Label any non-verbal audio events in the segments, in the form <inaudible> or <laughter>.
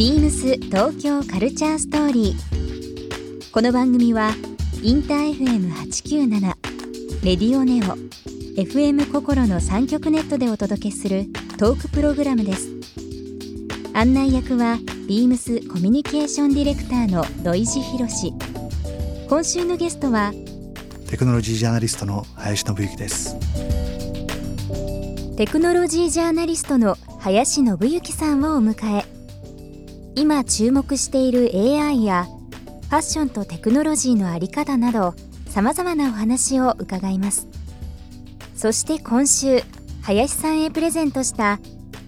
ビームス東京カルチャーストーリー。この番組はインター FM897 レディオネオ FM 心の三極ネットでお届けするトークプログラムです。案内役はビームスコミュニケーションディレクターの土井博志。今週のゲストはテクノロジージャーナリストの林信之ですテクノロジージャーナリストの林信之さんをお迎え今注目している AI やファッションとテクノロジーのあり方などさまざまなお話を伺います。そして今週林さんへプレゼントした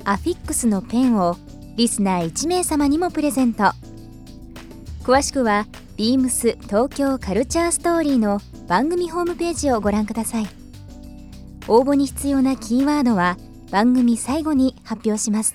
アフィックスのペンをリスナー1名様にもプレゼント。詳しくは beams 東京カルチャーストーリーの番組ホームページをご覧ください。応募に必要なキーワードは番組最後に発表します。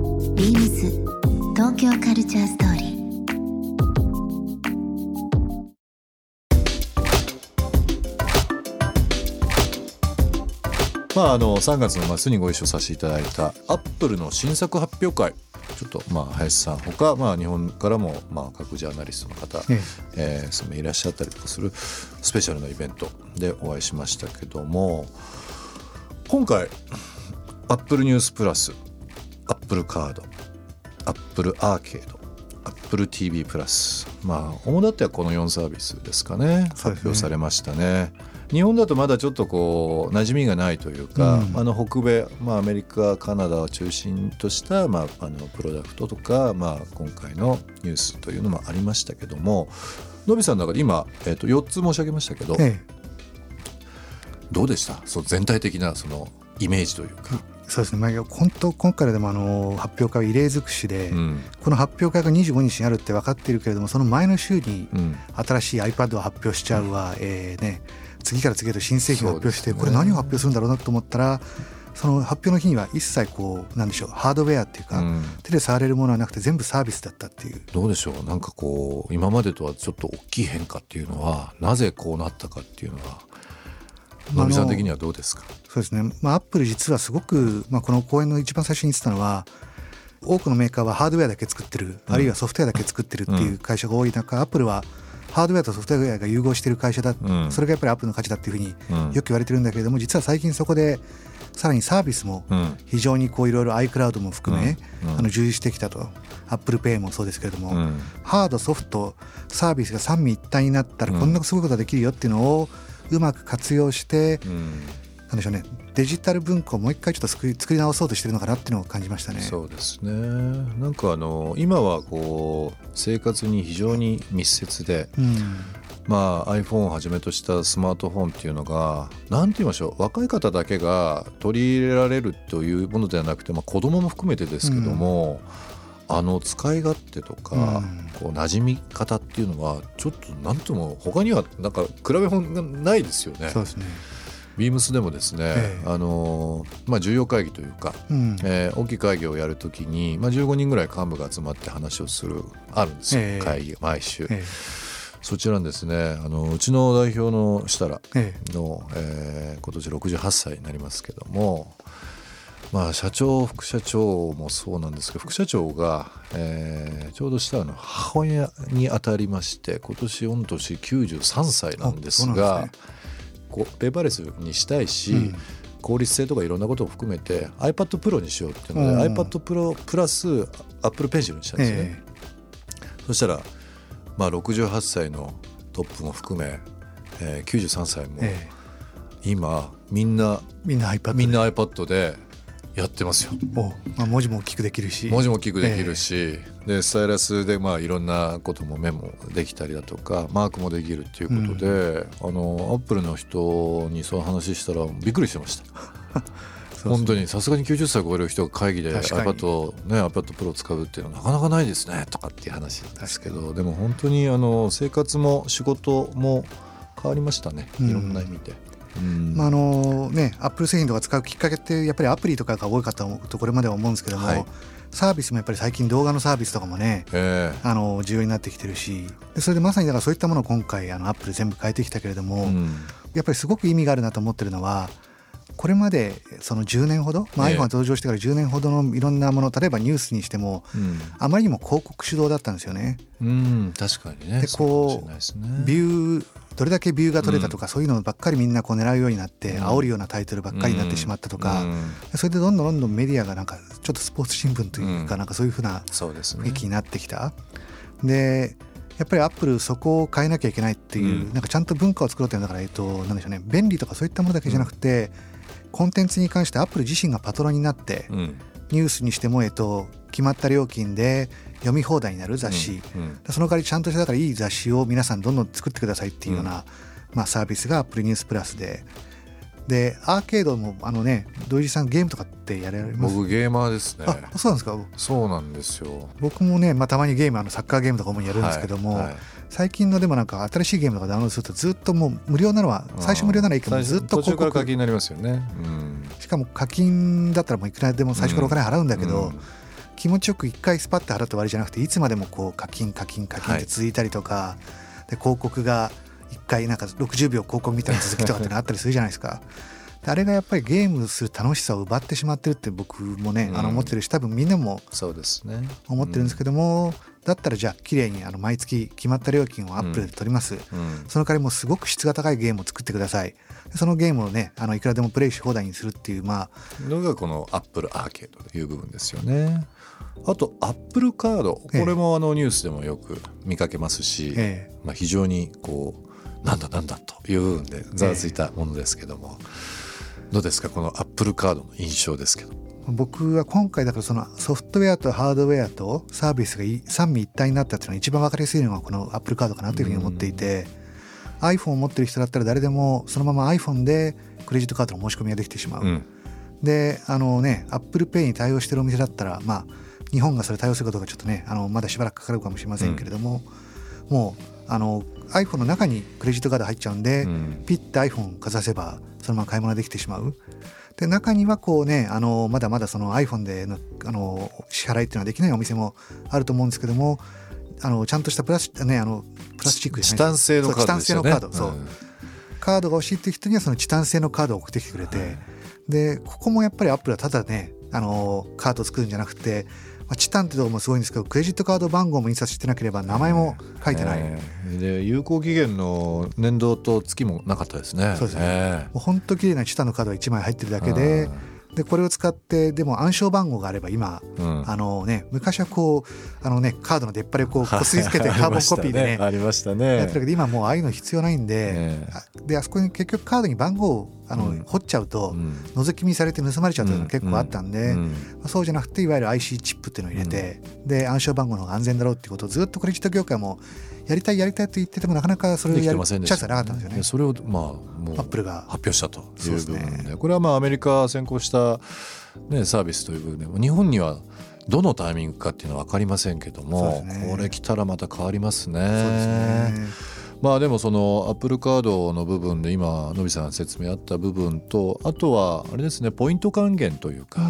Beams 東京カルチャーストーリー。まあ、あの3月の末にご一緒させていただいたアップルの新作発表会。ちょっとまあ林さんほか、まあ、日本からもまあ各ジャーナリストの方、ええ。ーそのいらっしゃったりとかするスペシャルなイベントでお会いしましたけども今回アップルニュースプラスアップルカードアップルアーケードアップル TV プラスまあ主だってはこの4サービスですかね。発表されましたね。日本だとまだちょっとこう馴染みがないというか、うん。あの北米、まあ、アメリカカナダを中心とした、まあ、あのプロダクトとか、まあ、今回のニュースというのもありましたけどものびさんの中で今、えっと4つ申し上げましたけど、え。どうでした？そう全体的なそのイメージというか。えそうですね、まあ、本当今回でもあの発表会は異例尽くしで、うん。この発表会が25日にあるって分かっているけれどもその前の週にうん。新しい iPad を発表しちゃうわ、えーね、次から次へと新製品を発表して、ね。これ何を発表するんだろうなと思ったらその発表の日には一切こうなんでしょうハードウェアっていうか、うん。手で触れるものはなくて全部サービスだったっていう。どうでしょう？なんかこう今までとはちょっと大きい変化っていうのはなぜこうなったかっていうのはのびさん的にはどうですかそうですね、まあ、アップル実はすごく、まあ、この講演の一番最初に言ってたのは多くのメーカーはハードウェアだけ作ってる、あるいはソフトウェアだけ作ってるっていう会社が多い中、アップルはハードウェアとソフトウェアが融合している会社だ、うん。それがやっぱりアップルの価値だっていうふうにうん。よく言われてるんだけれども実は最近そこでさらにサービスもうん。非常にこういろいろ iCloud も含め、うん。うん。あの充実してきたと。ApplePay もそうですけれども、うん。ハードソフトサービスが三位一体になったらうん。こんなすごいことができるよっていうのをうまく活用して、うん。なんでしょうねデジタル文庫をもう一回ちょっと作り作り直そうとしてるのかなっていうのを感じましたね。そうですね。なんかあの今はこう生活に非常に密接で、うん。まあ、iPhone をはじめとしたスマートフォンっていうのが何て言いましょう若い方だけが取り入れられるというものではなくて、まあ、子供も含めてですけども、あの使い勝手とか、うん。こう馴染み方っていうのはちょっと何とも他にはなんか比べ物がないですよね。そうですね。ビームスでもですね、ええ。あのまあ、重要会議というか、うん。えー大きい会議をやるときに、まあ、15人ぐらい幹部が集まって話をするあるんですよ、ええ。会議が毎週、えそちらにですねあのうちの代表の設楽ええ。の、えー今年68歳になりますけども、まあ、社長副社長もそうなんですけど副社長が、えーちょうど設楽の母親にあたりまして今年御年93歳なんですがなんですこうペーパーレスにしたいし、うん。効率性とかいろんなことを含めて iPad Pro にしようっていうので、うん。iPad Pro プラス Apple Pencil にしたんですよね。えそしたら、まあ、68歳のトップも含め、えー、93歳もええ。今みんなみんな iPad で。みんな iPad でやってますよ。おまあ、文字も大きくできるし。文字も大きくできるし、でスタイラスでまあいろんなこともメモできたりだとかマークもできるっていうことで、あのアップルの人にその話したらびっくりしてました。<laughs> そう本当にさすがに90歳超える人が会議で iPad をね iPad Pro を使うっていうのはなかなかないですねとかっていう話なんですけどでも本当にあの生活も仕事も変わりましたね。うん。いろんな意味で。うんまああのね、アップル製品とか使うきっかけってやっぱりアプリとかが多かったとこれまでは思うんですけども、はい。サービスもやっぱり最近動画のサービスとかもねえ。あの重要になってきてるしでそれでまさにだからそういったものを今回あのアップル全部変えてきたけれども、やっぱりすごく意味があるなと思ってるのはこれまでその10年ほど、まあ、ええ。iPhone が登場してから10年ほどのいろんなもの例えばニュースにしてもうん。あまりにも広告主導だったんですよね。うん、確かにね。でこないですね。うビューどれだけビューが取れたとか、そういうのばっかりみんなこう狙うようになって、うん。煽るようなタイトルばっかりになってしまったとか、うん。それでどんどんどんどんメディアがなんかちょっとスポーツ新聞というか、うん。なんかそういうふうなそうですね。雰囲気になってきた。でやっぱりアップルそこを変えなきゃいけないっていう、うん。なんかちゃんと文化を作ろうっていうのだから、えっと、なんでしょうね。便利とかそういったものだけじゃなくて、コンテンツに関してアップル自身がパトロンになって、うん。ニュースにしても、えっと、決まった料金で読み放題になる雑誌、うん。その代わりちゃんとしただからいい雑誌を皆さんどんどん作ってくださいっていうような、まあ、サービスがアップルニュースプラスででアーケードもあのね土井さんゲームとかってやられます？僕ゲーマーですね。あそうなんですか？そうなんですよ。僕もね、まあ、たまにゲームあのサッカーゲームとか主にやるんですけども、はいはい。最近のでもなんか新しいゲームとかダウンロードするとずっともう無料なのは最初無料ならいいけどずっと途中広告から課金になりますよね、うん。しかも課金だったらもういくらでも最初からお金払うんだけど、うん。気持ちよく一回スパッと払って終わりじゃなくていつまでもこう課金課金課金って続いたりとか、で広告が一回なんか60秒広告みたいな続きとかってのあったりするじゃないですか。であれがやっぱりゲームする楽しさを奪ってしまってるって僕もね、あのうん思ってるし多分みんなもそうですね。思ってるんですけども、だったらじゃあ綺麗にあの毎月決まった料金をアップルで取ります、うん。その代わりもうすごく質が高いゲームを作ってください。でそのゲームをねあのいくらでもプレイし放題にするっていうまあのがこのアップルアーケードという部分ですよね。あとアップルカードこれもあのニュースでもよく見かけますし、ええ。まあ、非常にこうなんだなんだという部分でざわついたものですけども、どうですかこのアップルカードの印象ですけど。僕は今回だからそのソフトウェアとハードウェアとサービスが三位一体になったっていうのが一番分かりやすいのがこのアップルカードかなというふうに思っていて。iPhone を持ってる人だったら誰でもそのまま iPhone でクレジットカードの申し込みができてしまう、うん。であのね ApplePay に対応してるお店だったらまあ日本がそれ対応するかどうかちょっとねあのまだしばらくかかるかもしれませんけれども、もうあの iPhone の中にクレジットカード入っちゃうんで、うん。ピッて iPhone かざせばそのまま買い物できてしまう。で中にはこうねあのまだまだその iPhone でのあの支払いっていうのはできないお店もあると思うんですけどもあのちゃんとしたプラス,、ね、あのプラスチックじチゃないタン製のカードですよね。そうチタン製のカード。そう。カードが欲しいっていう人にはそのチタン製のカードを送ってきてくれて、でここもやっぱりアップルはただねあのカードを作るんじゃなくて、まあ、チタンってとこもすごいんですけどクレジットカード番号も印刷してなければ名前も書いてない、ええで有効期限の年度と月もなかったですね。そうですね。えもうほんと綺麗なチタンのカードが1枚入ってるだえけででこれを使ってでも暗証番号があれば今うん。あのね昔はこうあのねカードの出っ張りをこうこすりつけて <laughs> カーボンコピーでねありましたね。やってるけど今もうああいうの必要ないんで、であそこに結局カードに番号をあの、うん。掘っちゃうと、うん。覗き見されて盗まれちゃうというのが結構あったんで、そうじゃなくていわゆる IC チップっていうのを入れて、で暗証番号の方が安全だろうっていうことをずっとクレジット業界もやりたいやりたいと言っててもなかなかそれをやるチてませんでした。ャンスがなかったんですよね。それをまあもうアップルが。発表したという部そうですね。これはまあアメリカ先行した、ね、サービスという部分で日本にはどのタイミングかっていうのは分かりませんけども、ね。これ来たらまた変わりますね。そうですねまあでもそのアップルカードの部分で今のびさん説明あった部分とあとはあれですねポイント還元というか、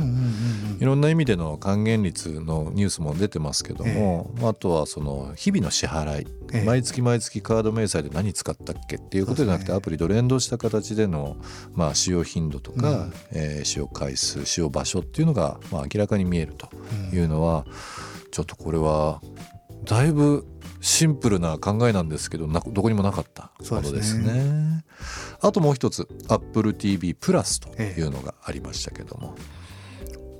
いろんな意味での還元率のニュースも出てますけども、あとはその日々の支払い、ええ。毎月毎月カード明細で何使ったっけっていうことじゃなくて、アプリと連動した形での、まあ、使用頻度とか、うん。えー使用回数使用場所っていうのが、まあ、明らかに見えるとうんいうのは、ちょっとこれはだいぶシンプルな考えなんですけどなどこにもなかったものですね。すあともう一つ AppleTV プラスというのがありましたけども、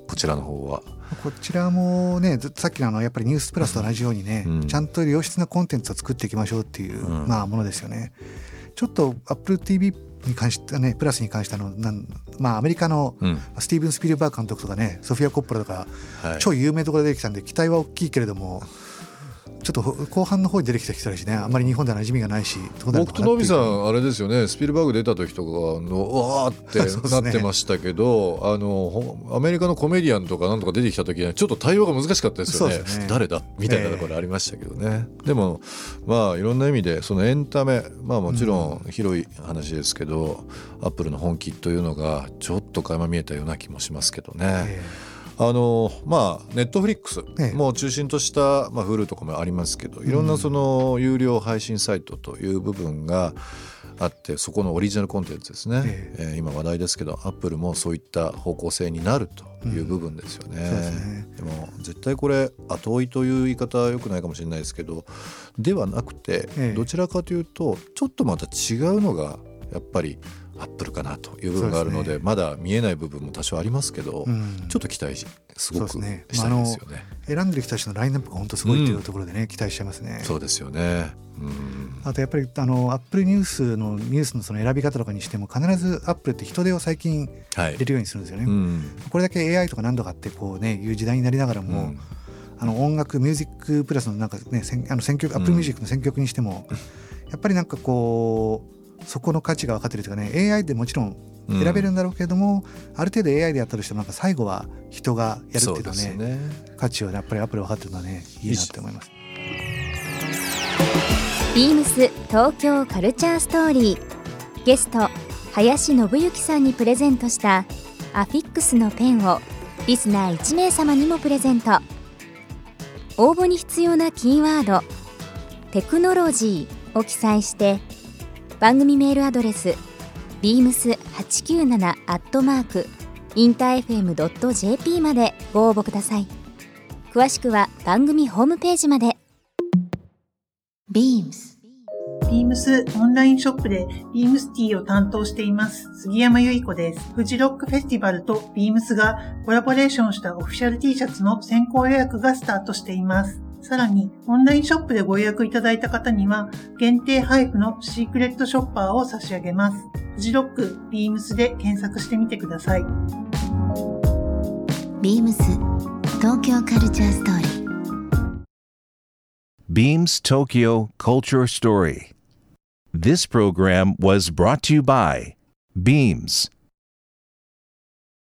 こちらの方は。こちらもねずさっきのあのやっぱりニュースプラスと同じようにね、うん。ちゃんと良質なコンテンツを作っていきましょうっていう、うん。まあものですよね。ちょっと AppleTV に関してねプラスに関してのなんまあアメリカのうん。スティーブン・スピルバーグ監督とかねソフィア・コッポラとかはい。超有名どころで出てきたんで期待は大きいけれどもちょっと後半の方に出てきた人だしねあんまり日本では馴染みがないし僕とノビさんあれですよね。スピルバーグ出た時とかのわーって <laughs> なってましたけど、ね、あのアメリカのコメディアンとかなんとか出てきた時にはちょっと対応が難しかったですよね、ね、誰だ？みたいなところありましたけどね、えー、でもまあいろんな意味でそのエンタメまあもちろん広い話ですけど、うん、アップルの本気というのがちょっと垣間見えたような気もしますけどね。えーあのまあネットフリックスも中心とした、まあ、Hulu とかもありますけどいろんなその有料配信サイトという部分があってそこのオリジナルコンテンツですね、ええ。ー、今話題ですけどアップルもそういった方向性になるという部分ですよね。うんでね、でも絶対これ後追いという言い方はよくないかもしれないですけどではなくて、どちらかというとちょっとまた違うのがやっぱりアップルかなという部分があるので、ね、まだ見えない部分も多少ありますけど、うん、ちょっと期待すごくしたいですよね、まあ、選んでる人たちのラインナップが本当すごいというところでね、うん、期待してますね。そうですよね、うん、あとやっぱりあのアップルニュースのニュースのその選び方とかにしても必ずアップルって人手を最近入れるようにするんですよね、はいうん、これだけ AI とか何度かってこうねいう時代になりながらも、あの音楽ミュージックプラスのなんかねあの選曲アップルミュージックの選曲にしても、やっぱりなんかこうそこの価値が分かってるというかね AI でもちろん選べるんだろうけれども、うん、ある程度 AI でやったとしてもなんか最後は人がやるっていうのはね、ね、価値をやっぱりアップル分かってるのはねいいなって思います。ビームス東京カルチャーストーリー。ゲスト林信之さんにプレゼントしたアフィックスのペンをリスナー1名様にもプレゼント。応募に必要なキーワード「テクノロジー」を記載して番組メールアドレス beams897 アットマークインター FM.jp までご応募ください詳しくは番組ホームページまで beams ビームスオンラインショップでビームスティーを担当しています杉山由衣子です。フジロックフェスティバルとビームスがコラボレーションしたオフィシャル T シャツの先行予約がスタートしています。さらに、オンラインショップでご予約いただいた方には、限定配布のシークレットショッパーを差し上げます。フジロック、ビームスで検索してみてください。ビームス東京カルチャーストーリー。Beams Tokyo Culture Story. This program was brought to you by Beams.